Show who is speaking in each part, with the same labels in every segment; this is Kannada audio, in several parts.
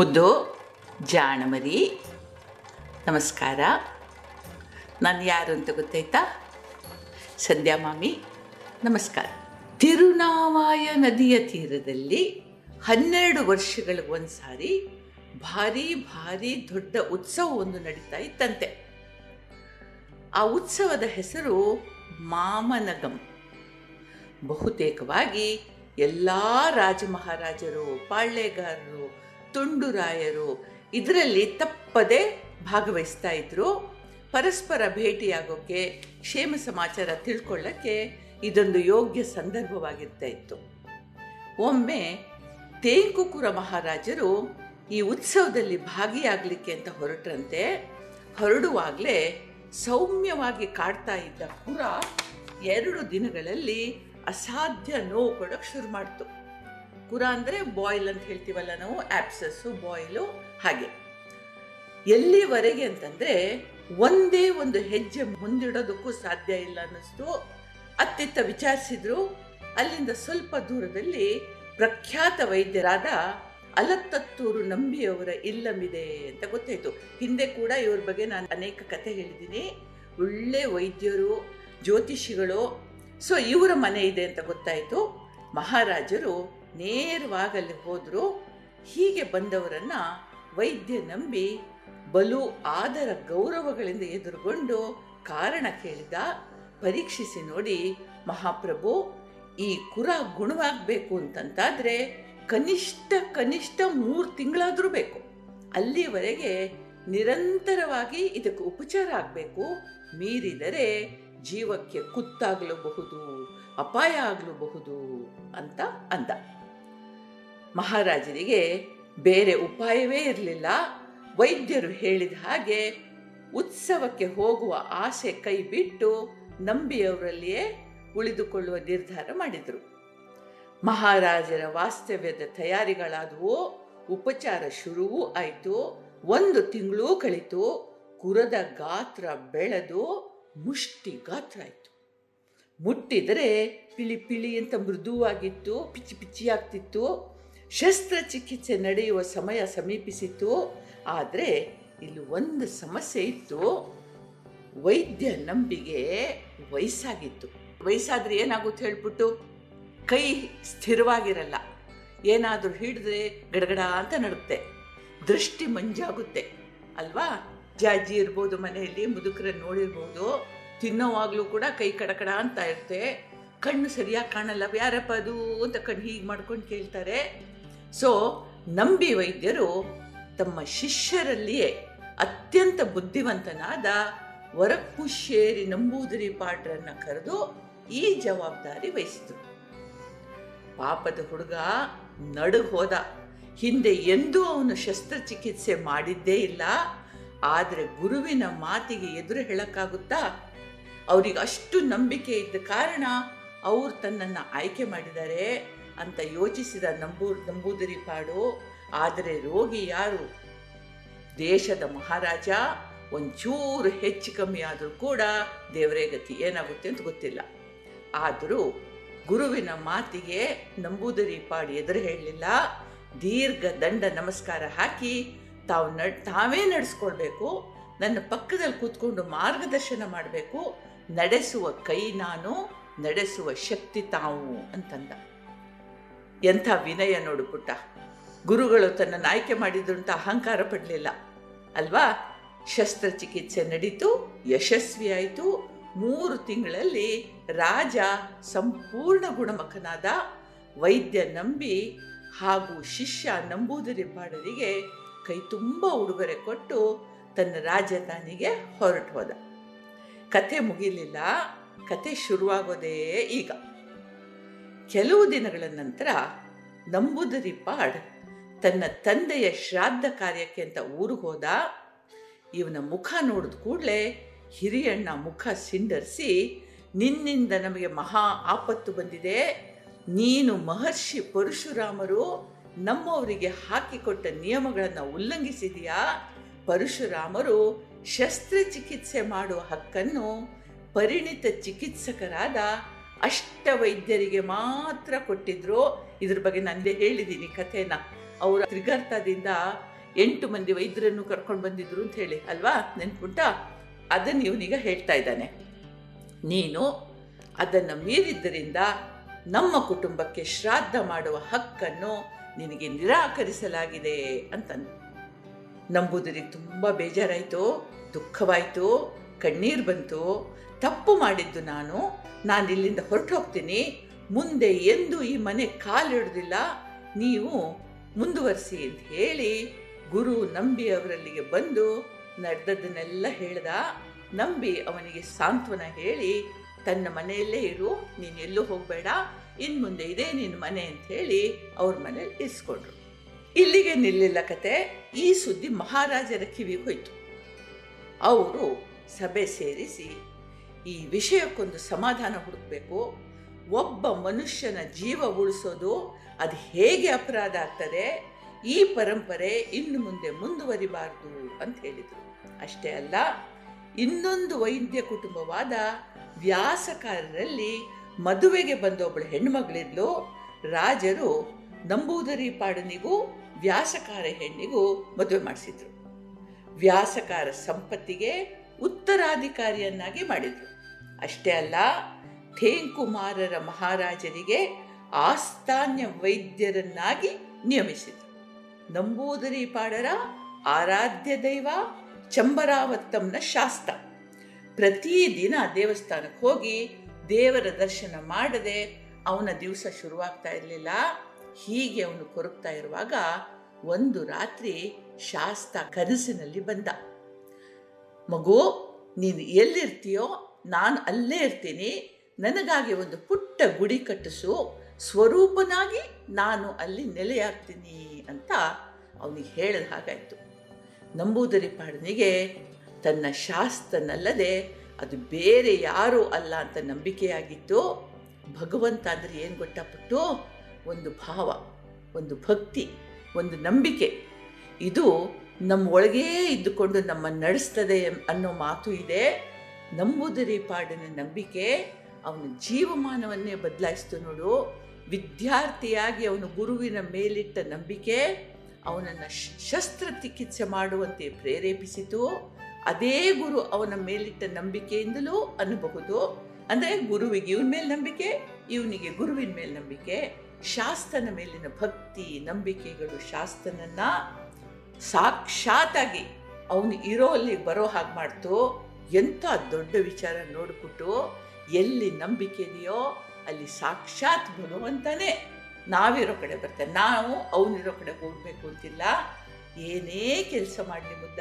Speaker 1: ಮುದ್ದು, ಜಾಣಮರಿ, ನಮಸ್ಕಾರ. ನಾನು ಯಾರು ಅಂತ ಗೊತ್ತಾಯ್ತಾ? ಸಂಧ್ಯಾ ಮಾಮಿ, ನಮಸ್ಕಾರ. ತಿರುನಾವಾಯ ನದಿಯ ತೀರದಲ್ಲಿ ಹನ್ನೆರಡು ವರ್ಷಗಳ ಒಂದು ಸಾರಿ ಭಾರಿ ಭಾರಿ ದೊಡ್ಡ ಒಂದು ನಡೀತಾ ಇತ್ತಂತೆ. ಆ ಉತ್ಸವದ ಹೆಸರು ಮಾಮನಗಂ. ಬಹುತೇಕವಾಗಿ ಎಲ್ಲ ರಾಜ ಮಹಾರಾಜರು, ಪಾಳ್ಯಗಾರರು ತುಂಡುರಾಯರು ಇದರಲ್ಲಿ ತಪ್ಪದೆ ಭಾಗವಹಿಸ್ತಾ ಇದ್ರು. ಪರಸ್ಪರ ಭೇಟಿಯಾಗೋಕ್ಕೆ ಕ್ಷೇಮ ಸಮಾಚಾರ ತಿಳ್ಕೊಳ್ಳೋಕ್ಕೆ ಇದೊಂದು ಯೋಗ್ಯ ಸಂದರ್ಭವಾಗಿರ್ತಾ ಇತ್ತು. ಒಮ್ಮೆ ತೇಂಕುಕುರ ಮಹಾರಾಜರು ಈ ಉತ್ಸವದಲ್ಲಿ ಭಾಗಿಯಾಗಲಿಕ್ಕೆ ಅಂತ ಹೊರಟ್ರಂತೆ, ಹೊರಡುವಾಗಲೇ ಸೌಮ್ಯವಾಗಿ ಕಾಡ್ತಾ ಇದ್ದ ಕುರ ಎರಡು ದಿನಗಳಲ್ಲಿ ಅಸಾಧ್ಯ ನೋವು ಕೊಡೋಕೆ ಶುರು ಮಾಡ್ತು. ಕುರ ಅಂದರೆ ಬಾಯ್ಲ್ ಅಂತ ಹೇಳ್ತೀವಲ್ಲ ನಾವು ಆ್ಯಪ್ಸಸ್ಸು ಬಾಯ್ಲು ಹಾಗೆ. ಎಲ್ಲಿವರೆಗೆ ಅಂತಂದರೆ ಒಂದೇ ಒಂದು ಹೆಜ್ಜೆ ಮುಂದಿಡೋದಕ್ಕೂ ಸಾಧ್ಯ ಇಲ್ಲ ಅನ್ನಿಸ್ತು. ಅತ್ತಿತ್ತ ವಿಚಾರಿಸಿದ್ರು, ಅಲ್ಲಿಂದ ಸ್ವಲ್ಪ ದೂರದಲ್ಲಿ ಪ್ರಖ್ಯಾತ ವೈದ್ಯರಾದ ಅಲತ್ತತ್ತೂರು ನಂಬಿಯವರ ಇಲ್ಲಮಿದೆ ಅಂತ ಗೊತ್ತಾಯಿತು. ಹಿಂದೆ ಕೂಡ ಇವ್ರ ಬಗ್ಗೆ ನಾನು ಅನೇಕ ಕತೆ ಹೇಳಿದ್ದೀನಿ. ಒಳ್ಳೆ ವೈದ್ಯರು, ಜ್ಯೋತಿಷಿಗಳು. ಸೊ ಇವರ ಮನೆ ಇದೆ ಅಂತ ಗೊತ್ತಾಯಿತು. ಮಹಾರಾಜರು ನೇರವಾಗಿ ಅಲ್ಲಿ ಹೋದರು ಹೀಗೆ ಬಂದವರನ್ನ ವೈದ್ಯ ನಂಬಿ ಬಲು ಆದರ ಗೌರವಗಳಿಂದ ಎದುರುಗೊಂಡು ಕಾರಣ ಕೇಳಿದ ಪರೀಕ್ಷಿಸಿ ನೋಡಿ, ಮಹಾಪ್ರಭು, ಈ ಕುರ ಗುಣವಾಗಬೇಕು ಅಂತಂತಾದರೆ ಕನಿಷ್ಠ ಕನಿಷ್ಠ ಮೂರು ತಿಂಗಳಾದರೂ ಬೇಕು. ಅಲ್ಲಿವರೆಗೆ ನಿರಂತರವಾಗಿ ಇದಕ್ಕೆ ಉಪಚಾರ ಆಗಬೇಕು. ಮೀರಿದರೆ ಜೀವಕ್ಕೆ ಕುತ್ತಾಗಲೂಬಹುದು, ಅಪಾಯ ಆಗಲೂಬಹುದು, ಅಂತ ಅಂದ. ಮಹಾರಾಜರಿಗೆ ಬೇರೆ ಉಪಾಯವೇ ಇರಲಿಲ್ಲ. ವೈದ್ಯರು ಹೇಳಿದ ಹಾಗೆ ಉತ್ಸವಕ್ಕೆ ಹೋಗುವ ಆಸೆ ಕೈ ಬಿಟ್ಟು ನಂಬಿಯವರಲ್ಲಿಯೇ ಉಳಿದುಕೊಳ್ಳುವ ನಿರ್ಧಾರ ಮಾಡಿದರು. ಮಹಾರಾಜರ ವಾಸ್ತವ್ಯದ ತಯಾರಿಗಳಾದವು, ಉಪಚಾರ ಶುರುವೂ ಆಯಿತು, ಒಂದು ತಿಂಗಳೂ ಕಳಿತು, ಕುರದ ಗಾತ್ರ ಬೆಳೆದು ಮುಷ್ಟಿ ಗಾತ್ರ ಆಯಿತು. ಮುಟ್ಟಿದರೆ ಪಿಳಿ ಪಿಳಿ ಅಂತ ಮೃದುವಾಗಿತ್ತು ಪಿಚ್ಚಿ ಪಿಚ್ಚಿ ಆಗ್ತಿತ್ತು ಶಸ್ತ್ರಚಿಕಿತ್ಸೆ ನಡೆಯುವ ಸಮಯ ಸಮೀಪಿಸಿತು ಆದರೆ ಇಲ್ಲಿ ಒಂದು ಸಮಸ್ಯೆ ಇತ್ತು. ವೈದ್ಯ ನಂಬಿಗೆ ವಯಸ್ಸಾಗಿತ್ತು. ವಯಸ್ಸಾದ್ರೆ ಏನಾಗುತ್ತೆ ಹೇಳ್ಬಿಟ್ಟು ಕೈ ಸ್ಥಿರವಾಗಿರಲ್ಲ. ಏನಾದರೂ ಹಿಡಿದ್ರೆ ಗಡಗಡ ಅಂತ ನಡುತ್ತೆ. ದೃಷ್ಟಿ ಮಂಜಾಗುತ್ತೆ. ಅಲ್ವಾ? ಜಾಜಿ ಇರ್ಬೋದು ಮನೆಯಲ್ಲಿ, ಮುದುಕರನ್ನು ನೋಡಿರ್ಬೋದು. ತಿನ್ನೋವಾಗಲೂ ಕೂಡ ಕೈ ಕಡಕಡ ಅಂತ ಇರುತ್ತೆ. ಕಣ್ಣು ಸರಿಯಾಗಿ ಕಾಣಲ್ಲ. ಯಾರಪ್ಪ ಅದು ಅಂತ ಕಣ್ಣು ಹೀಗೆ ಮಾಡ್ಕೊಂಡು ಕೇಳ್ತಾರೆ. ಸೊ ನಂಬಿ ವೈದ್ಯರು ತಮ್ಮ ಶಿಷ್ಯರಲ್ಲಿಯೇ ಅತ್ಯಂತ ಬುದ್ಧಿವಂತನಾದ ವರಕುಶೇರಿ ನಂಬೂದರಿ ಪಾಡ್ರನ್ನ ಕರೆದು ಈ ಜವಾಬ್ದಾರಿ ವಹಿಸಿದ್ರು. ಪಾಪದ ಹುಡುಗ ನಡು ಹೋದ ಹಿಂದೆ ಎಂದೂ ಅವನು ಶಸ್ತ್ರಚಿಕಿತ್ಸೆ ಮಾಡಿದ್ದೇ ಇಲ್ಲ. ಆದರೆ ಗುರುವಿನ ಮಾತಿಗೆ ಎದುರು ಹೇಳಕ್ಕಾಗುತ್ತಾ? ಅವರಿಗೆ ಅಷ್ಟು ನಂಬಿಕೆ ಇದ್ದ ಕಾರಣ ಅವರು ತನ್ನನ್ನು ಆಯ್ಕೆ ಮಾಡಿದ್ದಾರೆ ಅಂತ ಯೋಚಿಸಿದ ನಂಬೂ ನಂಬೂದರಿ ಪಾಡು. ಆದರೆ ರೋಗಿ ಯಾರು? ದೇಶದ ಮಹಾರಾಜ, ಒಂಚೂರು ಹೆಚ್ಚು ಕಮ್ಮಿ ಆದರೂ ಕೂಡ ದೇವರೇ ಗತಿ ಏನಾಗುತ್ತೆ ಅಂತ ಗೊತ್ತಿಲ್ಲ. ಆದರೂ ಗುರುವಿನ ಮಾತಿಗೆ ನಂಬೂದರಿ ಪಾಡು ಎದುರು ಹೇಳಲಿಲ್ಲ. ದೀರ್ಘ ದಂಡ ನಮಸ್ಕಾರ ಹಾಕಿ ತಾವು ನಡ್ ತಾವೇ ನಡೆಸ್ಕೊಳ್ಬೇಕು. ನನ್ನ ಪಕ್ಕದಲ್ಲಿ ಕೂತ್ಕೊಂಡು ಮಾರ್ಗದರ್ಶನ ಮಾಡಬೇಕು. ನಡೆಸುವ ಕೈ ನಾನು, ನಡೆಸುವ ಶಕ್ತಿ ತಾವು ಅಂತಂದ. ಎಂಥ ವಿನಯ ನೋಡು ಪುಟ್ಟ. ಗುರುಗಳು ತನ್ನ ನಾಯ್ಕೆ ಮಾಡಿದ್ರು ಅಂತ ಅಹಂಕಾರ ಪಡಲಿಲ್ಲ. ಅಲ್ವಾ? ಶಸ್ತ್ರಚಿಕಿತ್ಸೆ ನಡೀತು ಯಶಸ್ವಿಯಾಯಿತು ಮೂರು ತಿಂಗಳಲ್ಲಿ ರಾಜ ಸಂಪೂರ್ಣ ಗುಣಮುಖನಾದ ವೈದ್ಯ ನಂಬಿ ಹಾಗೂ ಶಿಷ್ಯ ನಂಬೂದರಿ ಪಾಡರಿಗೆ ಕೈ ತುಂಬ ಉಡುಗೊರೆ ಕೊಟ್ಟು ತನ್ನ ರಾಜಧಾನಿಗೆ ಹೊರಟು ಹೋದ. ಕತೆ ಮುಗಿಲಿಲ್ಲ. ಕತೆ ಶುರುವಾಗೋದೇ ಈಗ. ಕೆಲವು ದಿನಗಳ ನಂತರ ನಂಬುದರಿ ಪಾಡ್ ತನ್ನ ತಂದೆಯ ಶ್ರಾದ್ದ ಕಾರ್ಯಕ್ಕೆ ಅಂತ ಊರು ಹೋದ. ಇವನ ಮುಖ ನೋಡಿದ ಕೂಡಲೇ ಹಿರಿಯಣ್ಣ ಮುಖ ಸಿಂಡರಿಸಿ, ನಿನ್ನಿಂದ ನಮಗೆ ಮಹಾ ಆಪತ್ತು ಬಂದಿದೆ. ನೀನು ಮಹರ್ಷಿ ಪರಶುರಾಮರು ನಮ್ಮವರಿಗೆ ಹಾಕಿಕೊಟ್ಟ ನಿಯಮಗಳನ್ನು ಉಲ್ಲಂಘಿಸಿದೆಯಾ? ಪರಶುರಾಮರು ಶಸ್ತ್ರಚಿಕಿತ್ಸೆ ಮಾಡುವ ಹಕ್ಕನ್ನು ಪರಿಣಿತ ಚಿಕಿತ್ಸಕರಾದ ಅಷ್ಟವೈದ್ಯರಿಗೆ ಮಾತ್ರ ಕೊಟ್ಟಿದ್ರು. ಇದ್ರ ಬಗ್ಗೆ ನಂದೇ ಹೇಳಿದ್ದೀನಿ ಕಥೆನ. ಅವರ ತ್ರಿಗರ್ಥದಿಂದ ಎಂಟು ಮಂದಿ ವೈದ್ಯರನ್ನು ಕರ್ಕೊಂಡು ಬಂದಿದ್ರು ಅಂತ ಹೇಳಿ, ಅಲ್ವಾ? ನೆನ್ಪುಂಟ? ಅದನ್ನು ಇವನೀಗ ಹೇಳ್ತಾ ಇದ್ದಾನೆ. ನೀನು ಅದನ್ನು ಮೀರಿದ್ದರಿಂದ ನಮ್ಮ ಕುಟುಂಬಕ್ಕೆ ಶ್ರಾದ್ದ ಮಾಡುವ ಹಕ್ಕನ್ನು ನಿನಗೆ ನಿರಾಕರಿಸಲಾಗಿದೆ ಅಂತಂದು. ನಂಬುದರಿಗೆ ತುಂಬ ಬೇಜಾರಾಯಿತು, ದುಃಖವಾಯಿತು, ಕಣ್ಣೀರು ಬಂತು. ತಪ್ಪು ಮಾಡಿದ್ದು ನಾನು ನಾನು ಇಲ್ಲಿಂದ ಹೊರಟು ಹೋಗ್ತೀನಿ. ಮುಂದೆ ಎಂದು ಈ ಮನೆ ಕಾಲಿಡುವುದಿಲ್ಲ ನೀವು ಮುಂದುವರಿಸಿ ಅಂತ ಹೇಳಿ ಗುರು ನಂಬಿ ಅವರಲ್ಲಿಗೆ ಬಂದು ನಡೆದದ್ದನ್ನೆಲ್ಲ ಹೇಳ್ದ. ನಂಬಿ ಅವನಿಗೆ ಸಾಂತ್ವನ ಹೇಳಿ, ತನ್ನ ಮನೆಯಲ್ಲೇ ಇರು, ನೀನು ಎಲ್ಲೂ ಹೋಗಬೇಡ. ಇನ್ನು ಮುಂದೆ ಇದೇ ನಿನ್ನ ಮನೆ ಅಂತ ಹೇಳಿ ಅವ್ರ ಮನೇಲಿ ಇರಿಸ್ಕೊಂಡ್ರು. ಇಲ್ಲಿಗೆ ನಿಲ್ಲಿಲ್ಲ ಕತೆ. ಈ ಸುದ್ದಿ ಮಹಾರಾಜರ ಕಿವಿಗೆ ಹೋಯ್ತು. ಅವರು ಸಭೆ ಸೇರಿಸಿ ಈ ವಿಷಯಕ್ಕೊಂದು ಸಮಾಧಾನ ಹುಡುಕಬೇಕು. ಒಬ್ಬ ಮನುಷ್ಯನ ಜೀವ ಉಳಿಸೋದು ಅದು ಹೇಗೆ ಅಪರಾಧ ಆಗ್ತದೆ, ಈ ಪರಂಪರೆ ಇನ್ನು ಮುಂದೆ ಮುಂದುವರಿಬಾರದು ಅಂತ ಹೇಳಿದರು. ಅಷ್ಟೇ ಅಲ್ಲ, ಇನ್ನೊಂದು ವೈದ್ಯ ಕುಟುಂಬವಾದ ವ್ಯಾಸಕಾರರಲ್ಲಿ ಮದುವೆಗೆ ಬಂದ ಒಬ್ಬಳು ಹೆಣ್ಮಗಳಿದ್ಲು. ರಾಜರು ನಂಬೂದರಿ ಪಾಡನಿಗೂ ವ್ಯಾಸಕಾರ ಹೆಣ್ಣಿಗೂ ಮದುವೆ ಮಾಡಿಸಿದ್ರು. ವ್ಯಾಸಕಾರ ಸಂಪತ್ತಿಗೆ ಉತ್ತರಾಧಿಕಾರಿಯನ್ನಾಗಿ ಮಾಡಿದ್ರು. ಅಷ್ಟೇ ಅಲ್ಲ ಥೇಂಕುಮಾರರ ಮಹಾರಾಜರಿಗೆ ಆಸ್ಥಾನ್ಯ ವೈದ್ಯರನ್ನಾಗಿ ನಿಯಮಿಸಿದರು ನಂಬೂದರಿ ಪಾಡರ, ಆರಾಧ್ಯ ದೈವ, ಚಂಬರಾವತ್ತಮ್ನ ಶಾಸ್ತ. ಪ್ರತಿದಿನ ದೇವಸ್ಥಾನಕ್ಕೆ ಹೋಗಿ ದೇವರ ದರ್ಶನ ಮಾಡದೆ ಅವನ ದಿವಸ ಶುರುವಾಗ್ತಾ ಇರಲಿಲ್ಲ. ಹೀಗೆ ಅವನು ಕೊರಗ್ತಾ ಇರುವಾಗ ಒಂದು ರಾತ್ರಿ ಶಾಸ್ತ ಕನಸಿನಲ್ಲಿ ಬಂದ. ಮಗು, ನೀನು ಎಲ್ಲಿರ್ತೀಯೋ ನಾನು ಅಲ್ಲೇ ಇರ್ತೀನಿ. ನನಗಾಗಿ ಒಂದು ಪುಟ್ಟ ಗುಡಿ ಕಟ್ಟಿಸು. ಸ್ವರೂಪನಾಗಿ ನಾನು ಅಲ್ಲಿ ನೆಲೆಯಾಗ್ತೀನಿ ಅಂತ ಅವನಿಗೆ ಹೇಳಿದ ಹಾಗಾಯಿತು. ನಂಬೂದರಿ ಪಾಡನಿಗೆ ತನ್ನ ಶಾಸ್ತನಲ್ಲದೆ ಅದು ಬೇರೆ ಯಾರೂ ಅಲ್ಲ ಅಂತ ನಂಬಿಕೆಯಾಗಿತ್ತು. ಭಗವಂತ ಅಂದರೆ ಏನು ಗೊತ್ತಪಟ್ಟು? ಒಂದು ಭಾವ, ಒಂದು ಭಕ್ತಿ, ಒಂದು ನಂಬಿಕೆ. ಇದು ನಮ್ಮ ಒಳಗೇ ಇದ್ದುಕೊಂಡು ನಮ್ಮನ್ನು ನಡೆಸ್ತದೆ ಅನ್ನೋ ಮಾತು ಇದೆ. ನಂಬುದರಿ ಪಾಡಿನ ನಂಬಿಕೆ. ಅವನ ಜೀವಮಾನವನ್ನೇ ಬದಲಾಯಿಸ್ತು ನೋಡು. ವಿದ್ಯಾರ್ಥಿಯಾಗಿ ಅವನು ಗುರುವಿನ ಮೇಲಿಟ್ಟ ನಂಬಿಕೆ. ಅವನನ್ನು ಶಸ್ತ್ರಚಿಕಿತ್ಸೆ ಮಾಡುವಂತೆ ಪ್ರೇರೇಪಿಸಿತು. ಅದೇ ಗುರು ಅವನ ಮೇಲಿಟ್ಟ ನಂಬಿಕೆಯಿಂದಲೂ ಅನ್ನಬಹುದು ಅಂದರೆ ಗುರುವಿಗೆ ಇವನ ಮೇಲೆ ನಂಬಿಕೆ, ಇವನಿಗೆ ಗುರುವಿನ ಮೇಲೆ ನಂಬಿಕೆ. ಶಾಸ್ತನ ಮೇಲಿನ ಭಕ್ತಿ, ನಂಬಿಕೆಗಳು ಶಾಸ್ತನನ್ನ ಸಾಕ್ಷಾತಾಗಿ ಅವನು ಇರೋ ಅಲ್ಲಿ ಬರೋ ಹಾಗೆ ಮಾಡ್ತು. ಎಂಥ ದೊಡ್ಡ ವಿಚಾರ ನೋಡಿಬಿಟ್ಟು ಎಲ್ಲಿ ನಂಬಿಕೆ ಇದೆಯೋ ಅಲ್ಲಿ ಸಾಕ್ಷಾತ್ ಭಗವಂತನೇ ನಾವಿರೋ ಕಡೆ ಬರ್ತೇವೆ ನಾವು ಅವನಿರೋ ಕಡೆ ಹೋಗಬೇಕು ಅಂತಿಲ್ಲ. ಏನೇ ಕೆಲಸ ಮಾಡಲಿ ಮುದ್ದ,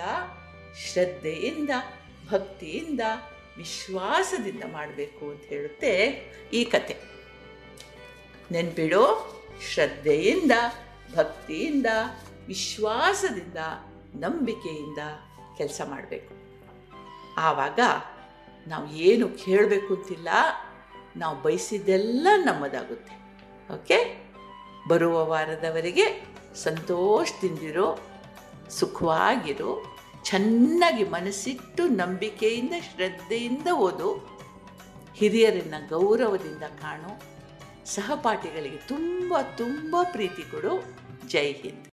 Speaker 1: ಶ್ರದ್ಧೆಯಿಂದ, ಭಕ್ತಿಯಿಂದ, ವಿಶ್ವಾಸದಿಂದ ಮಾಡಬೇಕು ಅಂತ ಹೇಳುತ್ತೆ ಈ ಕತೆ. ನೆನ್ಪಿಡು, ಶ್ರದ್ಧೆಯಿಂದ, ಭಕ್ತಿಯಿಂದ, ವಿಶ್ವಾಸದಿಂದ, ನಂಬಿಕೆಯಿಂದ ಕೆಲಸ ಮಾಡಬೇಕು. ಆವಾಗ ನಾವು ಏನು ಕೇಳಬೇಕು ಅಂತಿಲ್ಲ, ನಾವು ಬಯಸಿದ್ದೆಲ್ಲ ನಮ್ಮದಾಗುತ್ತೆ. ಓಕೆ? ಬರುವ ವಾರದವರೆಗೆ ಸಂತೋಷದಿಂದಿರು, ಸುಖವಾಗಿರು, ಚೆನ್ನಾಗಿ ಮನಸ್ಸಿಟ್ಟು ನಂಬಿಕೆಯಿಂದ, ಶ್ರದ್ಧೆಯಿಂದ ಓದು. ಹಿರಿಯರನ್ನು ಗೌರವದಿಂದ ಕಾಣು. ಸಹಪಾಠಿಗಳಿಗೆ ತುಂಬ ತುಂಬ ಪ್ರೀತಿ ಕೊಡು. ಜೈ ಹಿಂದ್.